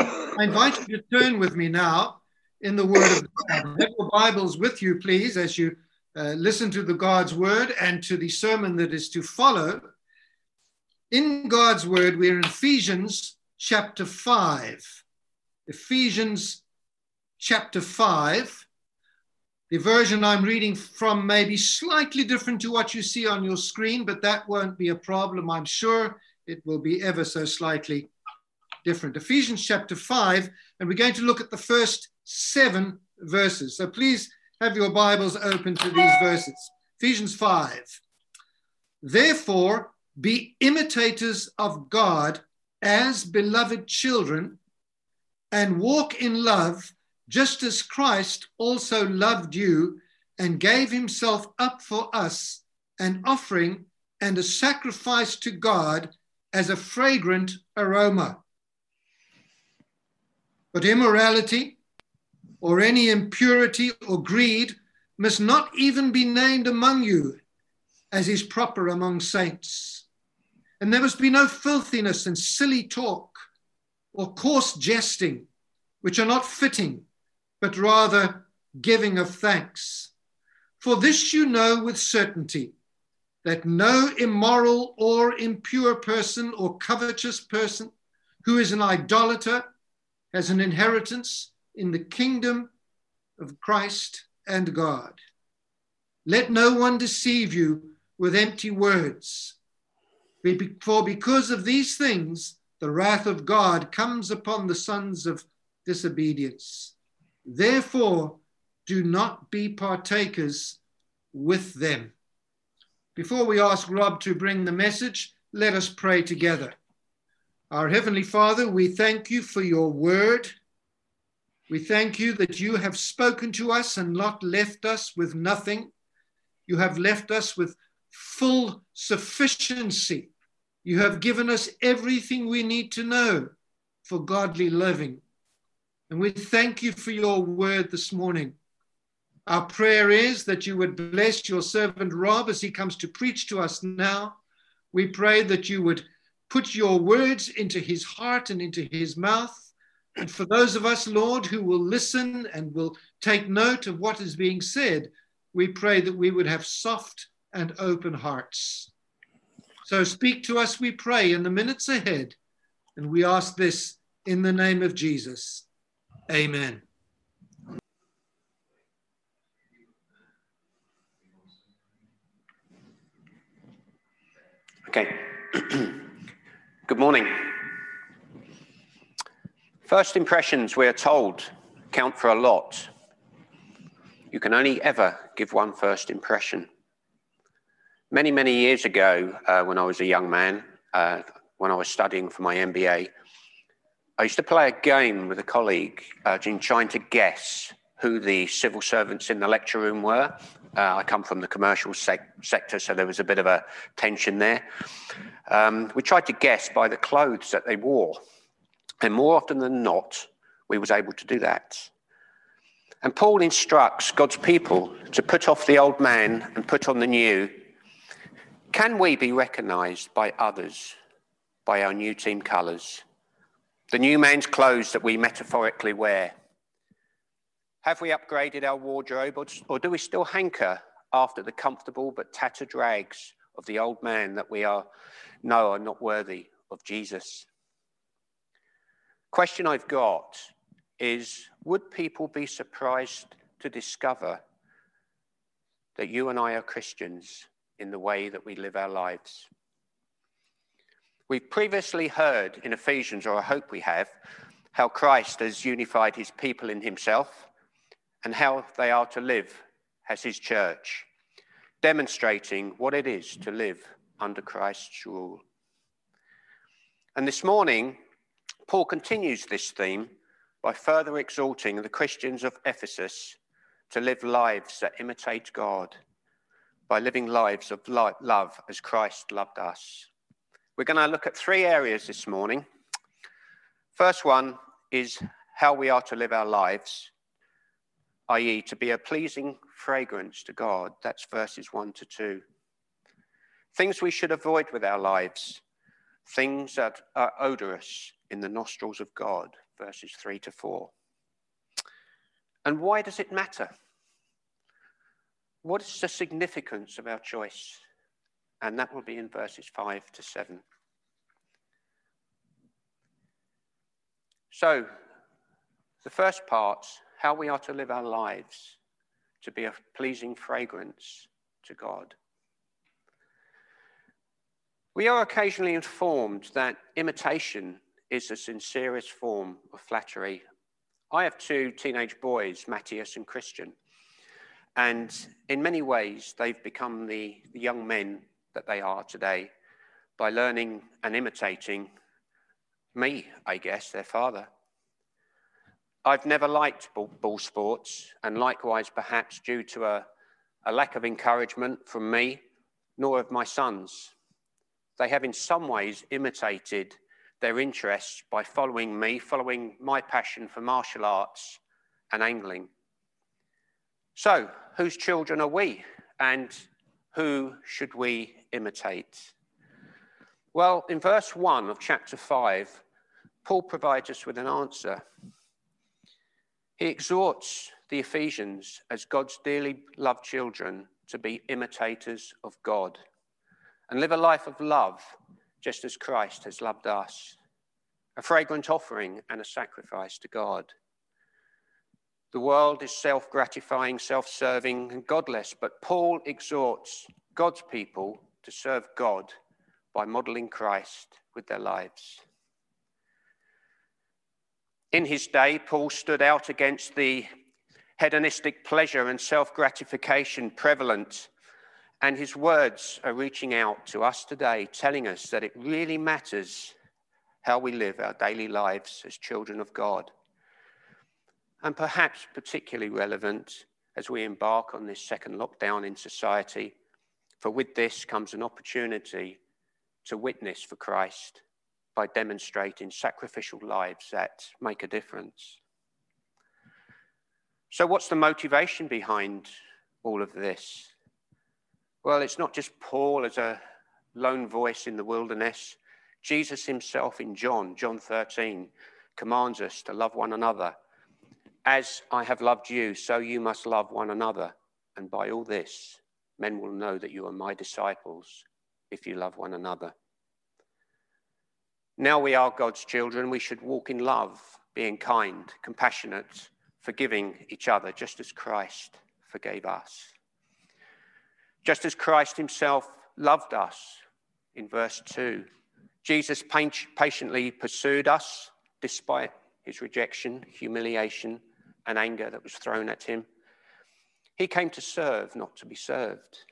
I invite you to turn with me now in the Word of God. Have your Bibles with you, please, as you uh, listen to the God's Word and to the sermon that is to follow. In God's Word, we're in Ephesians chapter 5. Ephesians chapter 5. The version I'm reading from may be slightly different to what you see on your screen, but that won't be a problem. I'm sure it will be ever so slightly different. Ephesians chapter 5, and we're going to look at the first seven verses. So please have your Bibles open to these verses. Ephesians 5. Therefore, be imitators of God as beloved children and walk in love, just as Christ also loved you and gave himself up for us, an offering and a sacrifice to God as a fragrant aroma. But immorality or any impurity or greed must not even be named among you, as is proper among saints. And there must be no filthiness and silly talk or coarse jesting, which are not fitting, but rather giving of thanks. For this you know with certainty that no immoral or impure person or covetous person who is an idolater has an inheritance in the kingdom of Christ and God. Let no one deceive you with empty words. For because of these things, the wrath of God comes upon the sons of disobedience. Therefore, do not be partakers with them. Before we ask Rob to bring the message, let us pray together. Our Heavenly Father, we thank you for your word. We thank you that you have spoken to us and not left us with nothing. You have left us with full sufficiency. You have given us everything we need to know for godly living. And we thank you for your word this morning. Our prayer is that you would bless your servant Rob as he comes to preach to us now. We pray that you would put your words into his heart and into his mouth. And for those of us, Lord, who will listen and will take note of what is being said, we pray that we would have soft and open hearts. So speak to us, we pray, in the minutes ahead. And we ask this in the name of Jesus. Amen. Okay. Good morning. First impressions, we are told, count for a lot. You can only ever give one first impression. Many, many years ago, uh, when I was a young man, uh, when I was studying for my MBA, I used to play a game with a colleague uh, in trying to guess who the civil servants in the lecture room were. Uh, I come from the commercial sec- sector, so there was a bit of a tension there. Um, we tried to guess by the clothes that they wore, and more often than not, we was able to do that. And Paul instructs God's people to put off the old man and put on the new. Can we be recognized by others by our new team colours? The new man's clothes that we metaphorically wear. Have we upgraded our wardrobe, or do we still hanker after the comfortable but tattered rags of the old man that we are know are not worthy of Jesus? Question I've got is Would people be surprised to discover that you and I are Christians in the way that we live our lives? We've previously heard in Ephesians, or I hope we have, how Christ has unified his people in himself and how they are to live as his church, demonstrating what it is to live under Christ's rule. And this morning, Paul continues this theme by further exhorting the Christians of Ephesus to live lives that imitate God by living lives of love as Christ loved us. We're going to look at three areas this morning. First one is how we are to live our lives i.e., to be a pleasing fragrance to God. That's verses 1 to 2. Things we should avoid with our lives, things that are odorous in the nostrils of God, verses 3 to 4. And why does it matter? What is the significance of our choice? And that will be in verses 5 to 7. So, the first part how we are to live our lives to be a pleasing fragrance to God. We are occasionally informed that imitation is the sincerest form of flattery. I have two teenage boys, Matthias and Christian, and in many ways they've become the, the young men that they are today by learning and imitating me, I guess, their father. I've never liked ball, ball sports, and likewise, perhaps due to a, a lack of encouragement from me, nor of my sons. They have in some ways imitated their interests by following me, following my passion for martial arts and angling. So, whose children are we, and who should we imitate? Well, in verse 1 of chapter 5, Paul provides us with an answer. He exhorts the Ephesians as God's dearly loved children to be imitators of God and live a life of love just as Christ has loved us, a fragrant offering and a sacrifice to God. The world is self gratifying, self serving, and godless, but Paul exhorts God's people to serve God by modeling Christ with their lives. In his day, Paul stood out against the hedonistic pleasure and self gratification prevalent, and his words are reaching out to us today, telling us that it really matters how we live our daily lives as children of God. And perhaps particularly relevant as we embark on this second lockdown in society, for with this comes an opportunity to witness for Christ by demonstrating sacrificial lives that make a difference. So, what's the motivation behind all of this? Well, it's not just Paul as a lone voice in the wilderness. Jesus himself in John, John 13, commands us to love one another. As I have loved you, so you must love one another. And by all this, men will know that you are my disciples if you love one another. Now we are God's children, we should walk in love, being kind, compassionate, forgiving each other, just as Christ forgave us. Just as Christ himself loved us in verse 2, Jesus patiently pursued us despite his rejection, humiliation, and anger that was thrown at him. He came to serve, not to be served.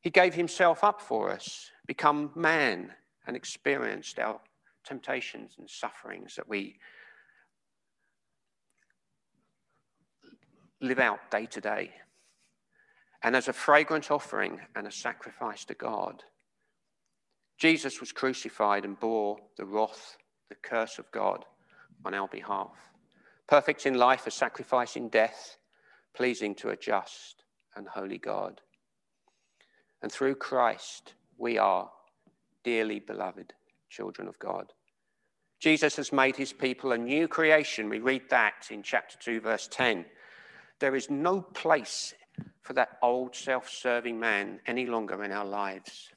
He gave himself up for us, become man and experienced our temptations and sufferings that we live out day to day. And as a fragrant offering and a sacrifice to God, Jesus was crucified and bore the wrath, the curse of God on our behalf. Perfect in life, a sacrifice in death, pleasing to a just and holy God. And through Christ, we are dearly beloved children of God. Jesus has made his people a new creation. We read that in chapter 2, verse 10. There is no place for that old self serving man any longer in our lives.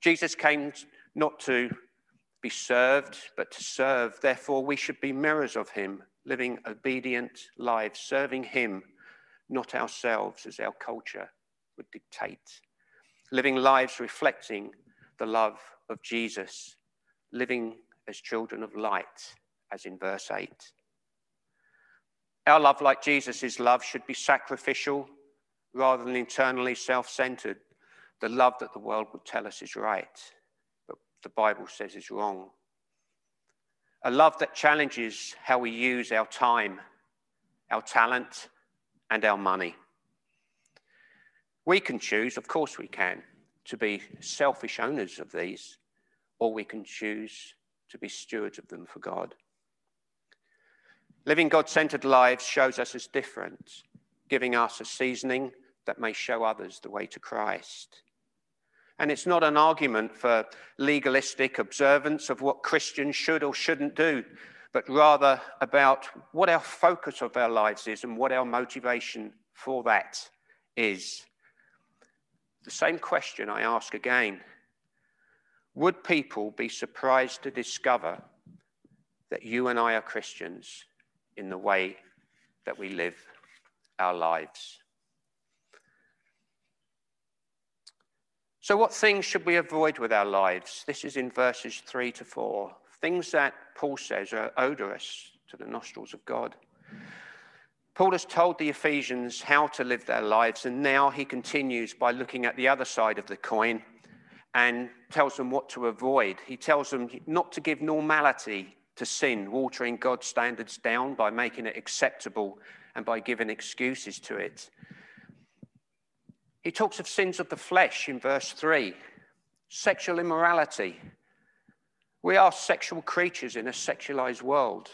Jesus came not to be served, but to serve. Therefore, we should be mirrors of him, living obedient lives, serving him, not ourselves, as our culture would dictate. Living lives reflecting the love of Jesus, living as children of light, as in verse 8. Our love, like Jesus' love, should be sacrificial rather than internally self centered. The love that the world would tell us is right, but the Bible says is wrong. A love that challenges how we use our time, our talent, and our money. We can choose, of course we can, to be selfish owners of these, or we can choose to be stewards of them for God. Living God centered lives shows us as different, giving us a seasoning that may show others the way to Christ. And it's not an argument for legalistic observance of what Christians should or shouldn't do, but rather about what our focus of our lives is and what our motivation for that is. The same question I ask again Would people be surprised to discover that you and I are Christians in the way that we live our lives? So, what things should we avoid with our lives? This is in verses 3 to 4. Things that Paul says are odorous to the nostrils of God. Paul has told the Ephesians how to live their lives, and now he continues by looking at the other side of the coin and tells them what to avoid. He tells them not to give normality to sin, watering God's standards down by making it acceptable and by giving excuses to it. He talks of sins of the flesh in verse 3, sexual immorality. We are sexual creatures in a sexualized world.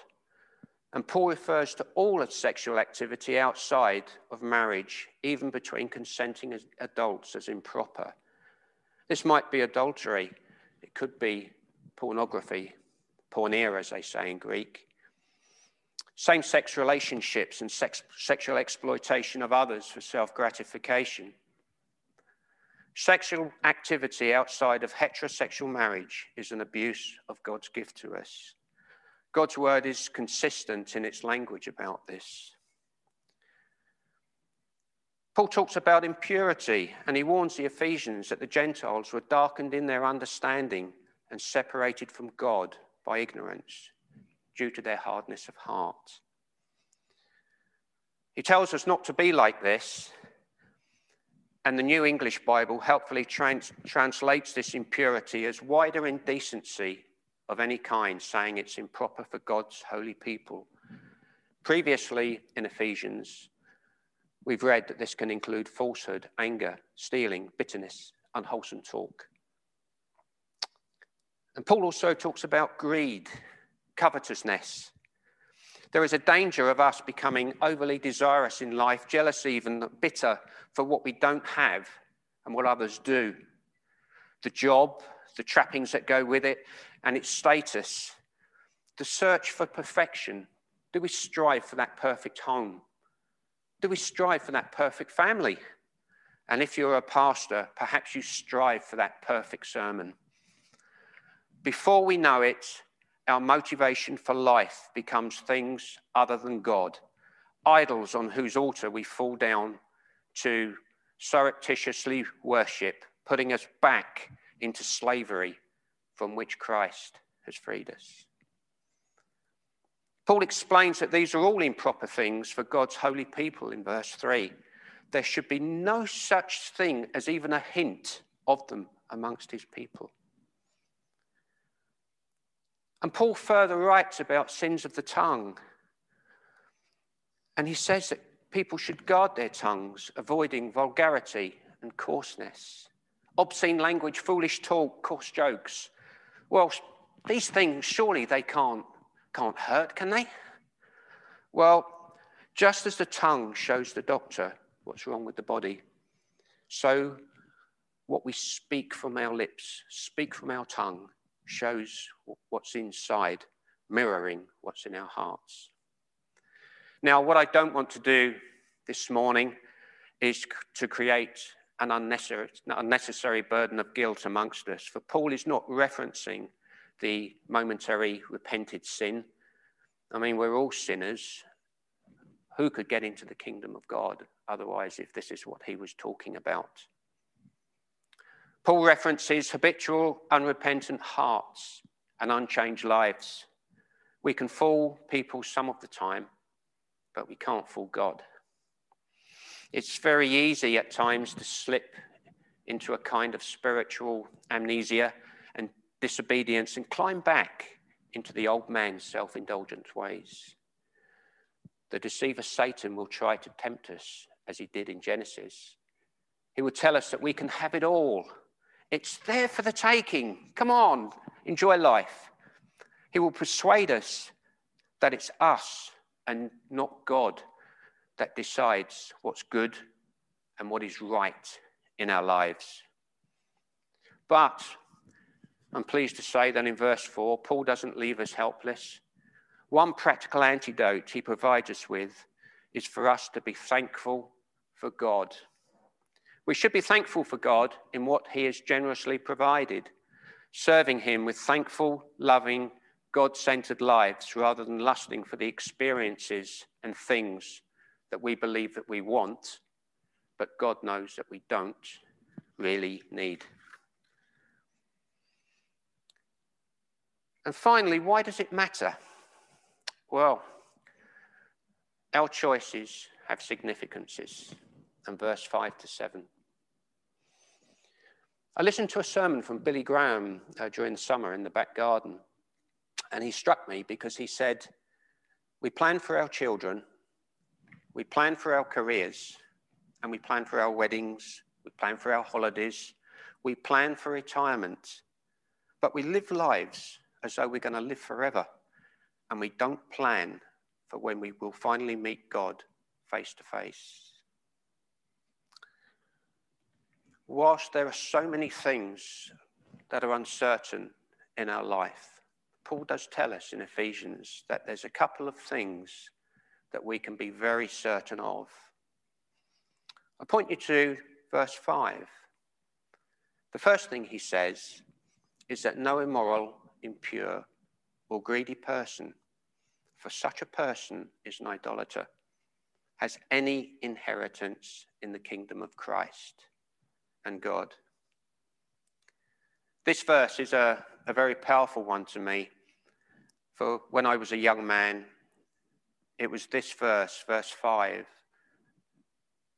And Paul refers to all sexual activity outside of marriage, even between consenting adults, as improper. This might be adultery, it could be pornography, porneia, as they say in Greek. Same sex relationships and sex, sexual exploitation of others for self gratification. Sexual activity outside of heterosexual marriage is an abuse of God's gift to us. God's word is consistent in its language about this. Paul talks about impurity and he warns the Ephesians that the Gentiles were darkened in their understanding and separated from God by ignorance due to their hardness of heart. He tells us not to be like this and the New English Bible helpfully trans- translates this impurity as wider indecency of any kind, saying it's improper for God's holy people. Previously in Ephesians, we've read that this can include falsehood, anger, stealing, bitterness, unwholesome talk. And Paul also talks about greed, covetousness, there is a danger of us becoming overly desirous in life, jealous, even bitter for what we don't have and what others do. The job, the trappings that go with it, and its status. The search for perfection. Do we strive for that perfect home? Do we strive for that perfect family? And if you're a pastor, perhaps you strive for that perfect sermon. Before we know it, our motivation for life becomes things other than God, idols on whose altar we fall down to surreptitiously worship, putting us back into slavery from which Christ has freed us. Paul explains that these are all improper things for God's holy people in verse 3. There should be no such thing as even a hint of them amongst his people. And Paul further writes about sins of the tongue. And he says that people should guard their tongues, avoiding vulgarity and coarseness, obscene language, foolish talk, coarse jokes. Well, these things surely they can't, can't hurt, can they? Well, just as the tongue shows the doctor what's wrong with the body, so what we speak from our lips, speak from our tongue, shows what's inside, mirroring what's in our hearts. Now, what I don't want to do this morning is to create an unnecessary, unnecessary burden of guilt amongst us, for Paul is not referencing the momentary repented sin. I mean, we're all sinners. Who could get into the kingdom of God otherwise if this is what he was talking about? Paul references habitual, unrepentant hearts and unchanged lives. We can fool people some of the time, but we can't fool God. It's very easy at times to slip into a kind of spiritual amnesia and disobedience and climb back into the old man's self indulgent ways. The deceiver Satan will try to tempt us as he did in Genesis. He will tell us that we can have it all it's there for the taking. Come on, enjoy life. He will persuade us that it's us and not God that decides what's good and what is right in our lives. But I'm pleased to say that in verse 4, Paul doesn't leave us helpless. One practical antidote he provides us with is for us to be thankful for God. We should be thankful for God in what he has generously provided, serving him with thankful, loving, God centered lives rather than lusting for the experiences and things that we believe that we want, but God knows that we don't really need. And finally, why does it matter? Well, our choices have significances. And verse 5 to 7. I listened to a sermon from Billy Graham uh, during the summer in the back garden, and he struck me because he said, We plan for our children, we plan for our careers, and we plan for our weddings, we plan for our holidays, we plan for retirement, but we live lives as though we're going to live forever, and we don't plan for when we will finally meet God face to face. Whilst there are so many things that are uncertain in our life, Paul does tell us in Ephesians that there's a couple of things that we can be very certain of. I point you to verse 5. The first thing he says is that no immoral, impure, or greedy person, for such a person is an idolater, has any inheritance in the kingdom of Christ and God. This verse is a, a very powerful one to me. For when I was a young man, it was this verse, verse 5,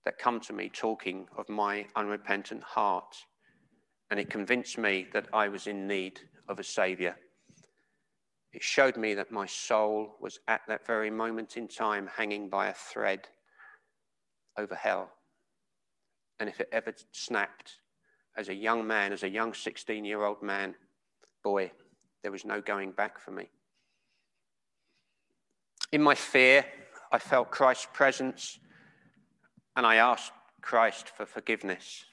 that come to me talking of my unrepentant heart. And it convinced me that I was in need of a Savior. It showed me that my soul was at that very moment in time hanging by a thread over hell. And if it ever snapped as a young man, as a young 16 year old man, boy, there was no going back for me. In my fear, I felt Christ's presence and I asked Christ for forgiveness.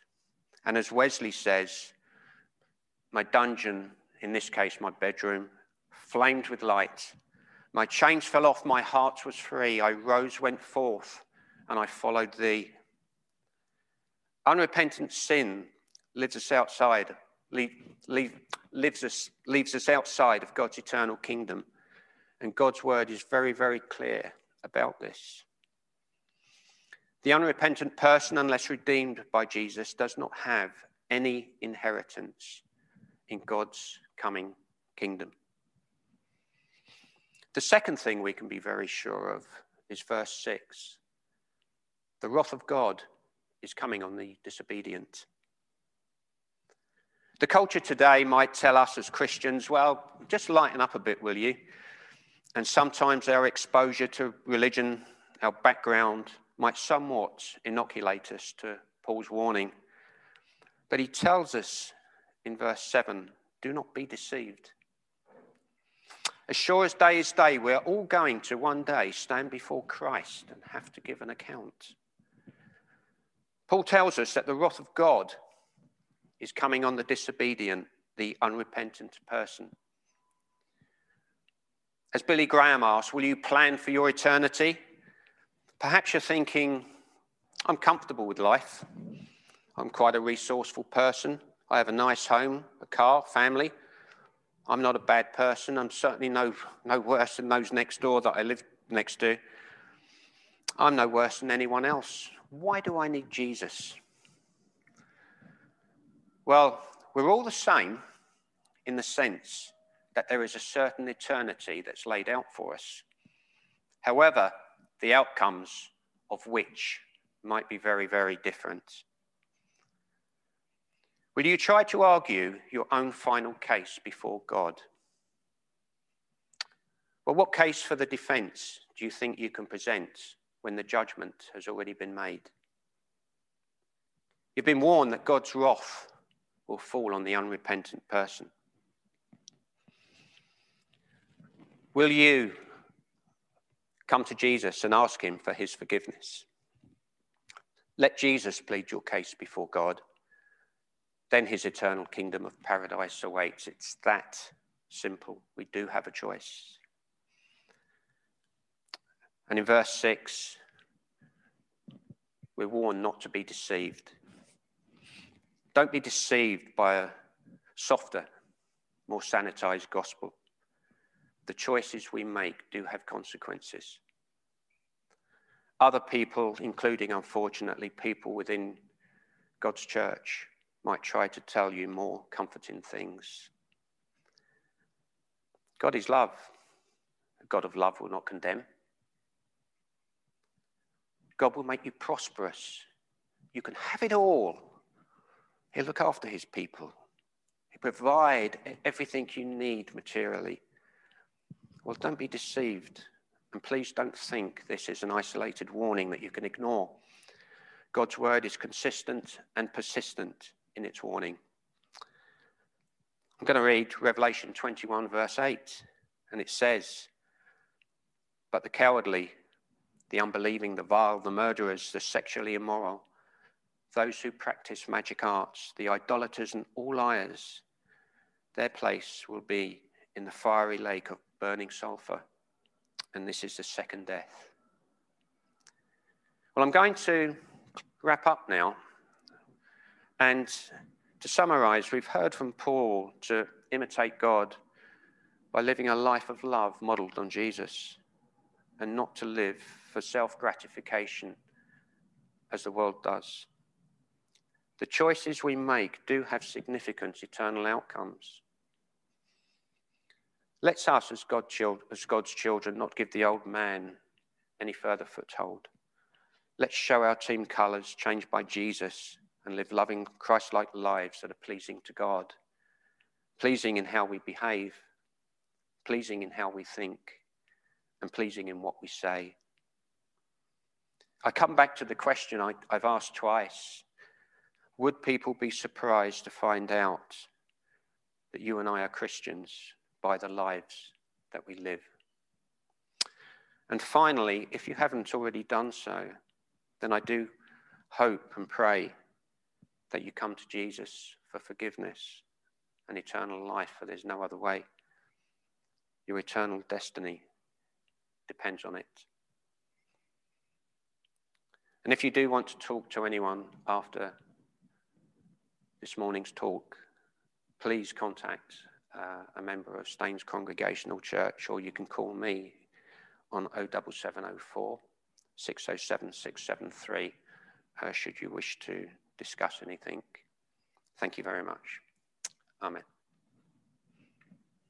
And as Wesley says, my dungeon, in this case my bedroom, flamed with light. My chains fell off, my heart was free. I rose, went forth, and I followed thee. Unrepentant sin lives us outside, leave, leave, lives us, leaves us outside of God's eternal kingdom. And God's word is very, very clear about this. The unrepentant person, unless redeemed by Jesus, does not have any inheritance in God's coming kingdom. The second thing we can be very sure of is verse 6. The wrath of God is coming on the disobedient. The culture today might tell us as Christians, well, just lighten up a bit, will you? And sometimes our exposure to religion, our background, might somewhat inoculate us to Paul's warning. But he tells us in verse 7 do not be deceived. As sure as day is day, we're all going to one day stand before Christ and have to give an account. Paul tells us that the wrath of God is coming on the disobedient, the unrepentant person. As Billy Graham asked, will you plan for your eternity? Perhaps you're thinking, I'm comfortable with life. I'm quite a resourceful person. I have a nice home, a car, family. I'm not a bad person. I'm certainly no, no worse than those next door that I live next to. I'm no worse than anyone else. Why do I need Jesus? Well, we're all the same in the sense that there is a certain eternity that's laid out for us. However, the outcomes of which might be very, very different. Will you try to argue your own final case before God? Well, what case for the defense do you think you can present when the judgment has already been made? You've been warned that God's wrath will fall on the unrepentant person. Will you come to Jesus and ask him for his forgiveness? Let Jesus plead your case before God. then his eternal kingdom of paradise awaits. It's that simple. We do have a choice. And in verse 6, we're warned not to be deceived. Don't be deceived by a softer, more sanitized gospel. The choices we make do have consequences. Other people, including unfortunately people within God's church, might try to tell you more comforting things. God is love. God of love will not condemn. God will make you prosperous. You can have it all. He'll look after his people. He'll provide everything you need materially. Well, don't be deceived. And please don't think this is an isolated warning that you can ignore. God's word is consistent and persistent in its warning. I'm going to read Revelation 21, verse 8, and it says, But the cowardly, the unbelieving, the vile, the murderers, the sexually immoral, those who practice magic arts, the idolaters, and all liars, their place will be in the fiery lake of burning sulfur. And this is the second death. Well, I'm going to wrap up now. And to summarize, we've heard from Paul to imitate God by living a life of love modeled on Jesus and not to live for self gratification as the world does. The choices we make do have significant eternal outcomes. Let's us, as, God, as God's children, not give the old man any further foothold. Let's show our team colours changed by Jesus and live loving, Christ like lives that are pleasing to God, pleasing in how we behave, pleasing in how we think, and pleasing in what we say. I come back to the question I, have asked twice Would people be surprised to find out that you and I are Christians by the lives that we live? And finally, if you haven't already done so, then I do hope and pray that you come to Jesus for forgiveness and eternal life, for there's no other way. Your eternal destiny depends on it. And if you do want to talk to anyone after this morning's talk, please contact uh, a member of Staines Congregational Church, or you can call me on 07704 607 673 uh, should you wish to discuss anything. Thank you very much. Amen.